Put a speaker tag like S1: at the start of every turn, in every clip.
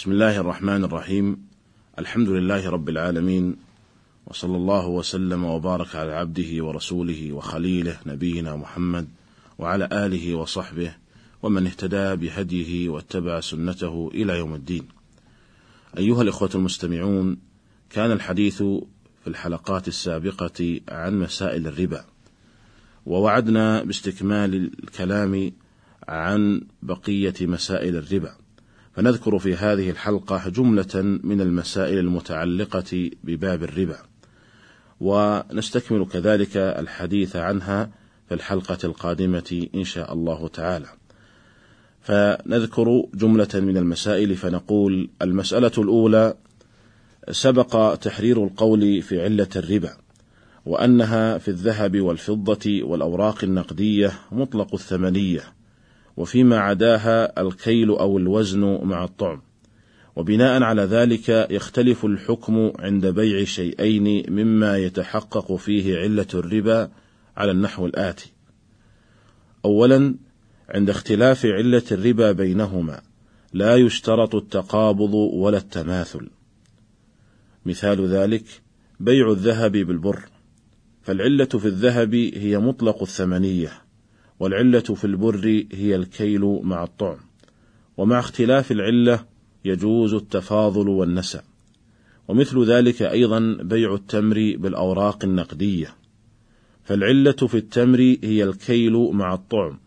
S1: بسم الله الرحمن الرحيم الحمد لله رب العالمين وصلى الله وسلم وبارك على عبده ورسوله وخليله نبينا محمد وعلى اله وصحبه ومن اهتدى بهديه واتبع سنته إلى يوم الدين. ايها الاخوه المستمعون كان الحديث في الحلقات السابقه عن مسائل الربا ووعدنا باستكمال الكلام عن بقيه مسائل الربا. فنذكر في هذه الحلقة جملة من المسائل المتعلقة بباب الربا، ونستكمل كذلك الحديث عنها في الحلقة القادمة إن شاء الله تعالى. فنذكر جملة من المسائل فنقول: المسألة الأولى سبق تحرير القول في علة الربا، وأنها في الذهب والفضة والأوراق النقدية مطلق الثمنية، وفيما عداها الكيل أو الوزن مع الطعم. وبناء على ذلك يختلف الحكم عند بيع شيئين مما يتحقق فيه علة الربا على النحو الآتي. أولا عند اختلاف علة الربا بينهما لا يشترط التقابض ولا التماثل. مثال ذلك بيع الذهب بالبر. فالعلة في الذهب هي مطلق الثمنية. والعلة في البر هي الكيل مع الطعم ومع اختلاف العلة يجوز التفاضل والنسى. ومثل ذلك أيضا بيع التمر بالأوراق النقدية. فالعلة في التمر هي الكيل مع الطعم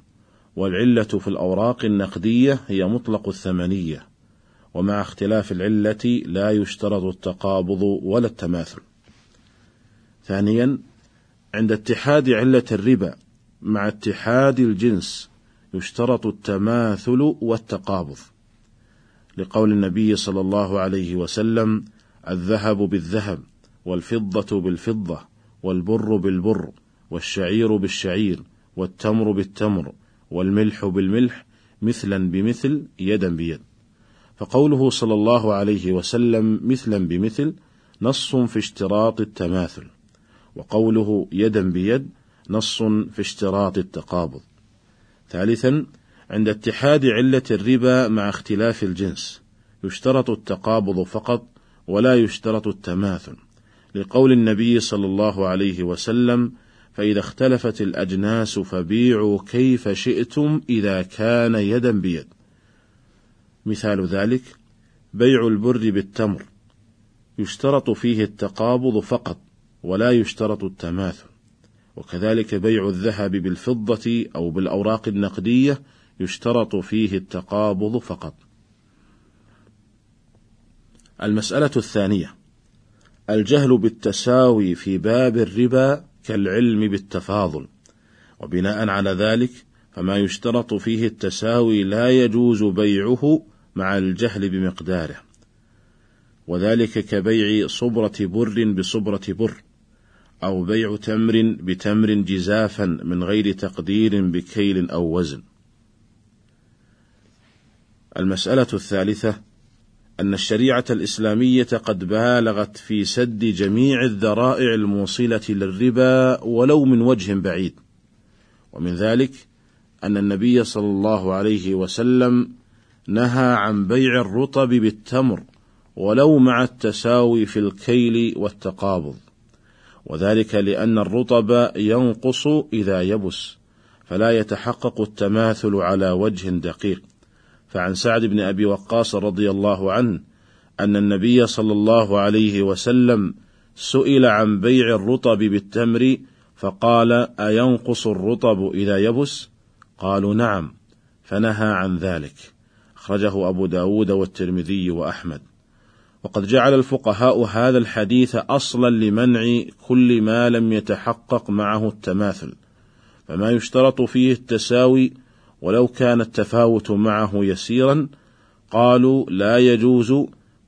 S1: والعلة في الأوراق النقدية هي مطلق الثمنية. ومع اختلاف العلة لا يشترط التقابض ولا التماثل. ثانيا عند اتحاد علة الربا مع اتحاد الجنس يشترط التماثل والتقابض. لقول النبي صلى الله عليه وسلم الذهب بالذهب والفضة بالفضة والبر بالبر والشعير بالشعير والتمر بالتمر والملح بالملح مثلا بمثل يدا بيد. فقوله صلى الله عليه وسلم مثلا بمثل نص في اشتراط التماثل وقوله يدا بيد نص في اشتراط التقابض. ثالثا عند اتحاد علة الربا مع اختلاف الجنس يشترط التقابض فقط ولا يشترط التماثل لقول النبي صلى الله عليه وسلم فإذا اختلفت الأجناس فبيعوا كيف شئتم إذا كان يدا بيد. مثال ذلك بيع البر بالتمر يشترط فيه التقابض فقط ولا يشترط التماثل وكذلك بيع الذهب بالفضة أو بالأوراق النقدية يشترط فيه التقابض فقط. المسألة الثانية: الجهل بالتساوي في باب الربا كالعلم بالتفاضل، وبناء على ذلك فما يشترط فيه التساوي لا يجوز بيعه مع الجهل بمقداره، وذلك كبيع صبرة بر بصبرة بر، أو بيع تمر بتمر جزافا من غير تقدير بكيل أو وزن. المسألة الثالثة أن الشريعة الإسلامية قد بالغت في سد جميع الذرائع الموصلة للربا ولو من وجه بعيد. ومن ذلك أن النبي صلى الله عليه وسلم نهى عن بيع الرطب بالتمر ولو مع التساوي في الكيل والتقابض. وذلك لأن الرطب ينقص إذا يبس فلا يتحقق التماثل على وجه دقيق. فعن سعد بن أبي وقاص رضي الله عنه أن النبي صلى الله عليه وسلم سئل عن بيع الرطب بالتمر فقال أينقص الرطب إذا يبس؟ قالوا نعم فنهى عن ذلك. أخرجه أبو داود والترمذي وأحمد. وقد جعل الفقهاء هذا الحديث أصلا لمنع كل ما لم يتحقق معه التماثل فما يشترط فيه التساوي ولو كان التفاوت معه يسيرا. قالوا لا يجوز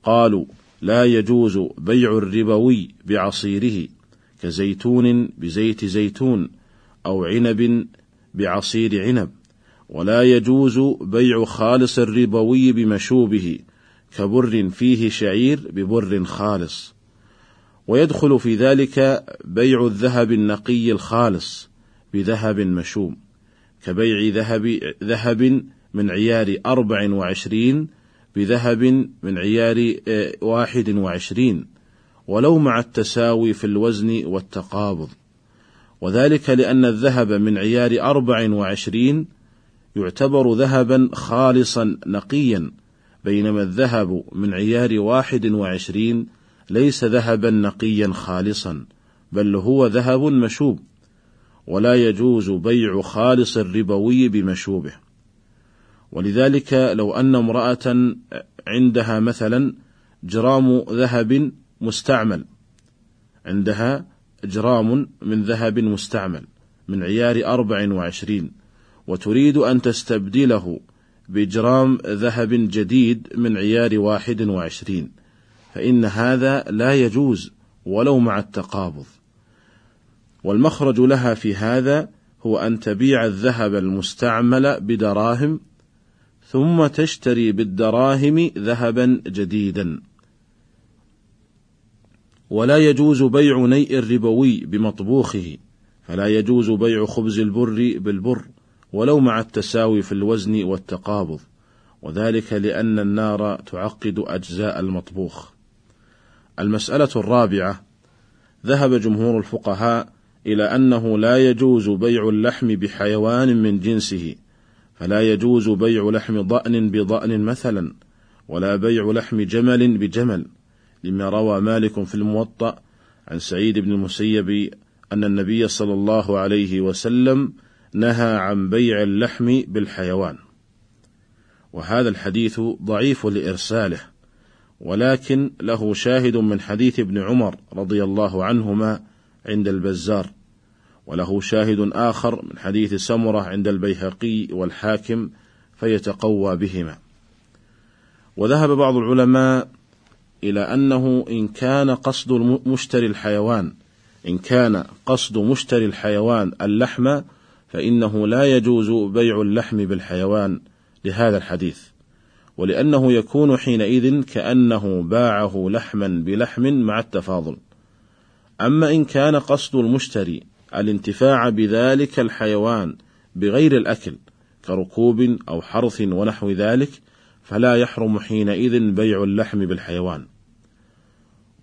S1: قالوا لا يجوز بيع الربوي بعصيره كزيتون بزيت زيتون أو عنب بعصير عنب ولا يجوز بيع خالص الربوي بمشوبه. كبر فيه شعير ببر خالص. ويدخل في ذلك بيع الذهب النقي الخالص بذهب مشوم كبيع ذهب ذهب من عيار أربع وعشرين بذهب من عيار آه، واحد وعشرين ولو مع التساوي في الوزن والتقابض. وذلك لأن الذهب من عيار أربع وعشرين يعتبر ذهبا خالصا نقيا بينما الذهب من عيار واحد وعشرين ليس ذهبا نقيا خالصا بل هو ذهب مشوب ولا يجوز بيع خالص الربوي بمشوبه. ولذلك لو أن امرأة عندها مثلا جرام ذهب مستعمل عندها جرام من ذهب مستعمل من عيار أربع وعشرين وتريد أن تستبدله بجرام ذهب جديد من عيار واحد وعشرين فإن هذا لا يجوز ولو مع التقابض. والمخرج لها في هذا هو أن تبيع الذهب المستعمل بدراهم ثم تشتري بالدراهم ذهبا جديدا. ولا يجوز بيع نيء الربوي بمطبوخه فلا يجوز بيع خبز البر بالبر. ولو مع التساوي في الوزن والتقابض وذلك لأن النار تعقد أجزاء المطبوخ. المسألة الرابعة ذهب جمهور الفقهاء إلى أنه لا يجوز بيع اللحم بحيوان من جنسه، فلا يجوز بيع لحم ضأن بضأن مثلا، ولا بيع لحم جمل بجمل، لما روى مالك في الموطأ عن سعيد بن المسيب أن النبي صلى الله عليه وسلم نهى عن بيع اللحم بالحيوان. وهذا الحديث ضعيف لإرساله ولكن له شاهد من حديث ابن عمر رضي الله عنهما عند البزار وله شاهد آخر من حديث سمرة عند البيهقي والحاكم فيتقوى بهما. وذهب بعض العلماء إلى أنه إن كان قصد مشتري الحيوان إن كان قصد مشتري الحيوان اللحم فإنه لا يجوز بيع اللحم بالحيوان لهذا الحديث ولأنه يكون حينئذ كأنه باعه لحما بلحم مع التفاضل. أما إن كان قصد المشتري الانتفاع بذلك الحيوان بغير الأكل كركوب أو حرث ونحو ذلك فلا يحرم حينئذ بيع اللحم بالحيوان.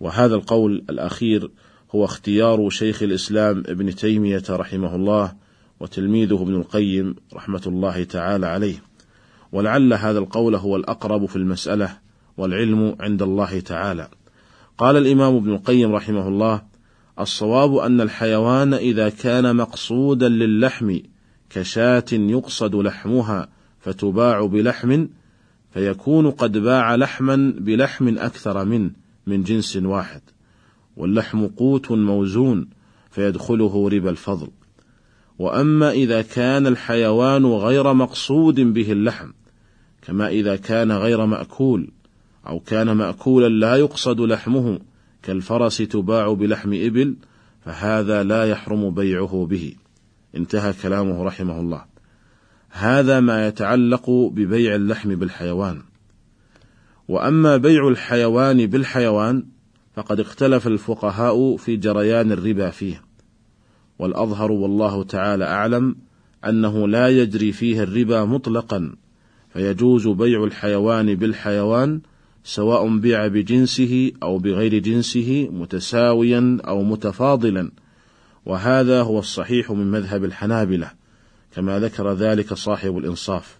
S1: وهذا القول الأخير هو اختيار شيخ الإسلام ابن تيمية رحمه الله وتلميذه ابن القيم رحمة الله تعالى عليه. ولعل هذا القول هو الأقرب في المسألة والعلم عند الله تعالى. قال الإمام ابن القيم رحمه الله الصواب أن الحيوان إذا كان مقصودا للحم كشاة يقصد لحمها فتباع بلحم فيكون قد باع لحما بلحم أكثر منه من جنس واحد. واللحم قوت موزون فيدخله ربا الفضل. وأما إذا كان الحيوان غير مقصود به اللحم كما إذا كان غير مأكول أو كان ماكولا لا يقصد لحمه كالفرس تباع بلحم إبل فهذا لا يحرم بيعه به. انتهى كلامه رحمه الله. هذا ما يتعلق ببيع اللحم بالحيوان. وأما بيع الحيوان بالحيوان فقد اختلف الفقهاء في جريان الربا فيه. والأظهر والله تعالى أعلم أنه لا يجري فيه الربا مطلقا فيجوز بيع الحيوان بالحيوان سواء بيع بجنسه أو بغير جنسه متساويا أو متفاضلا. وهذا هو الصحيح من مذهب الحنابلة كما ذكر ذلك صاحب الإنصاف.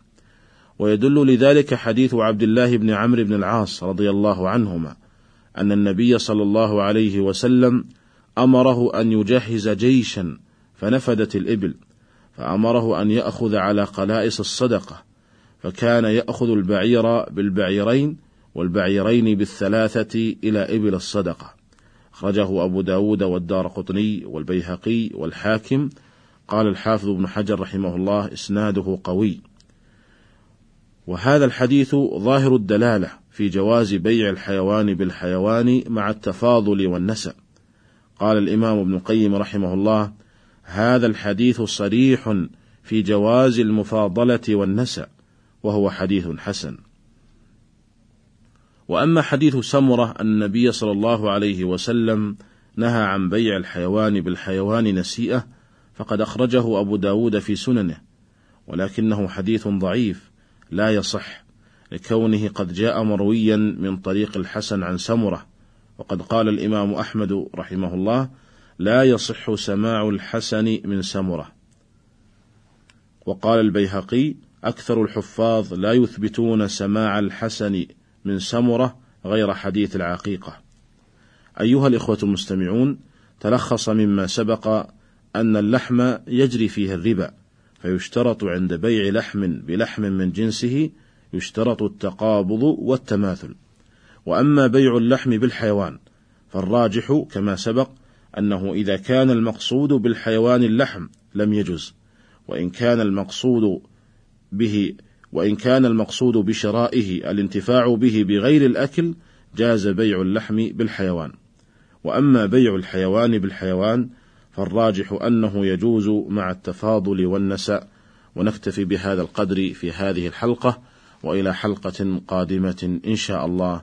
S1: ويدل لذلك حديث عبد الله بن عمرو بن العاص رضي الله عنهما أن النبي صلى الله عليه وسلم أمره أن يجهز جيشا فنفدت الإبل فأمره أن يأخذ على قلائص الصدقة فكان يأخذ البعير بالبعيرين والبعيرين بالثلاثة إلى إبل الصدقة. أخرجه أبو داود والدار قطني والبيهقي والحاكم. قال الحافظ ابن حجر رحمه الله إسناده قوي. وهذا الحديث ظاهر الدلالة في جواز بيع الحيوان بالحيوان مع التفاضل والنسأ قال الإمام ابن القيم رحمه الله هذا الحديث صريح في جواز المفاضلة والنسأ وهو حديث حسن. وأما حديث سمرة أن النبي صلى الله عليه وسلم نهى عن بيع الحيوان بالحيوان نسيئة فقد أخرجه أبو داود في سننه ولكنه حديث ضعيف لا يصح لكونه قد جاء مرويا من طريق الحسن عن سمرة. وقد قال الإمام أحمد رحمه الله لا يصح سماع الحسن من سمرة. وقال البيهقي أكثر الحفاظ لا يثبتون سماع الحسن من سمرة غير حديث العقيقة. أيها الإخوة المستمعون تلخص مما سبق أن اللحم يجري فيه الربا فيشترط عند بيع لحم بلحم من جنسه يشترط التقابض والتماثل. وأما بيع اللحم بالحيوان فالراجح كما سبق أنه إذا كان المقصود بالحيوان اللحم لم يجز وإن كان المقصود به وإن كان المقصود بشرائه الانتفاع به بغير الأكل جاز بيع اللحم بالحيوان. وأما بيع الحيوان بالحيوان فالراجح أنه يجوز مع التفاضل والنساء. ونكتفي بهذا القدر في هذه الحلقة وإلى حلقة قادمة إن شاء الله.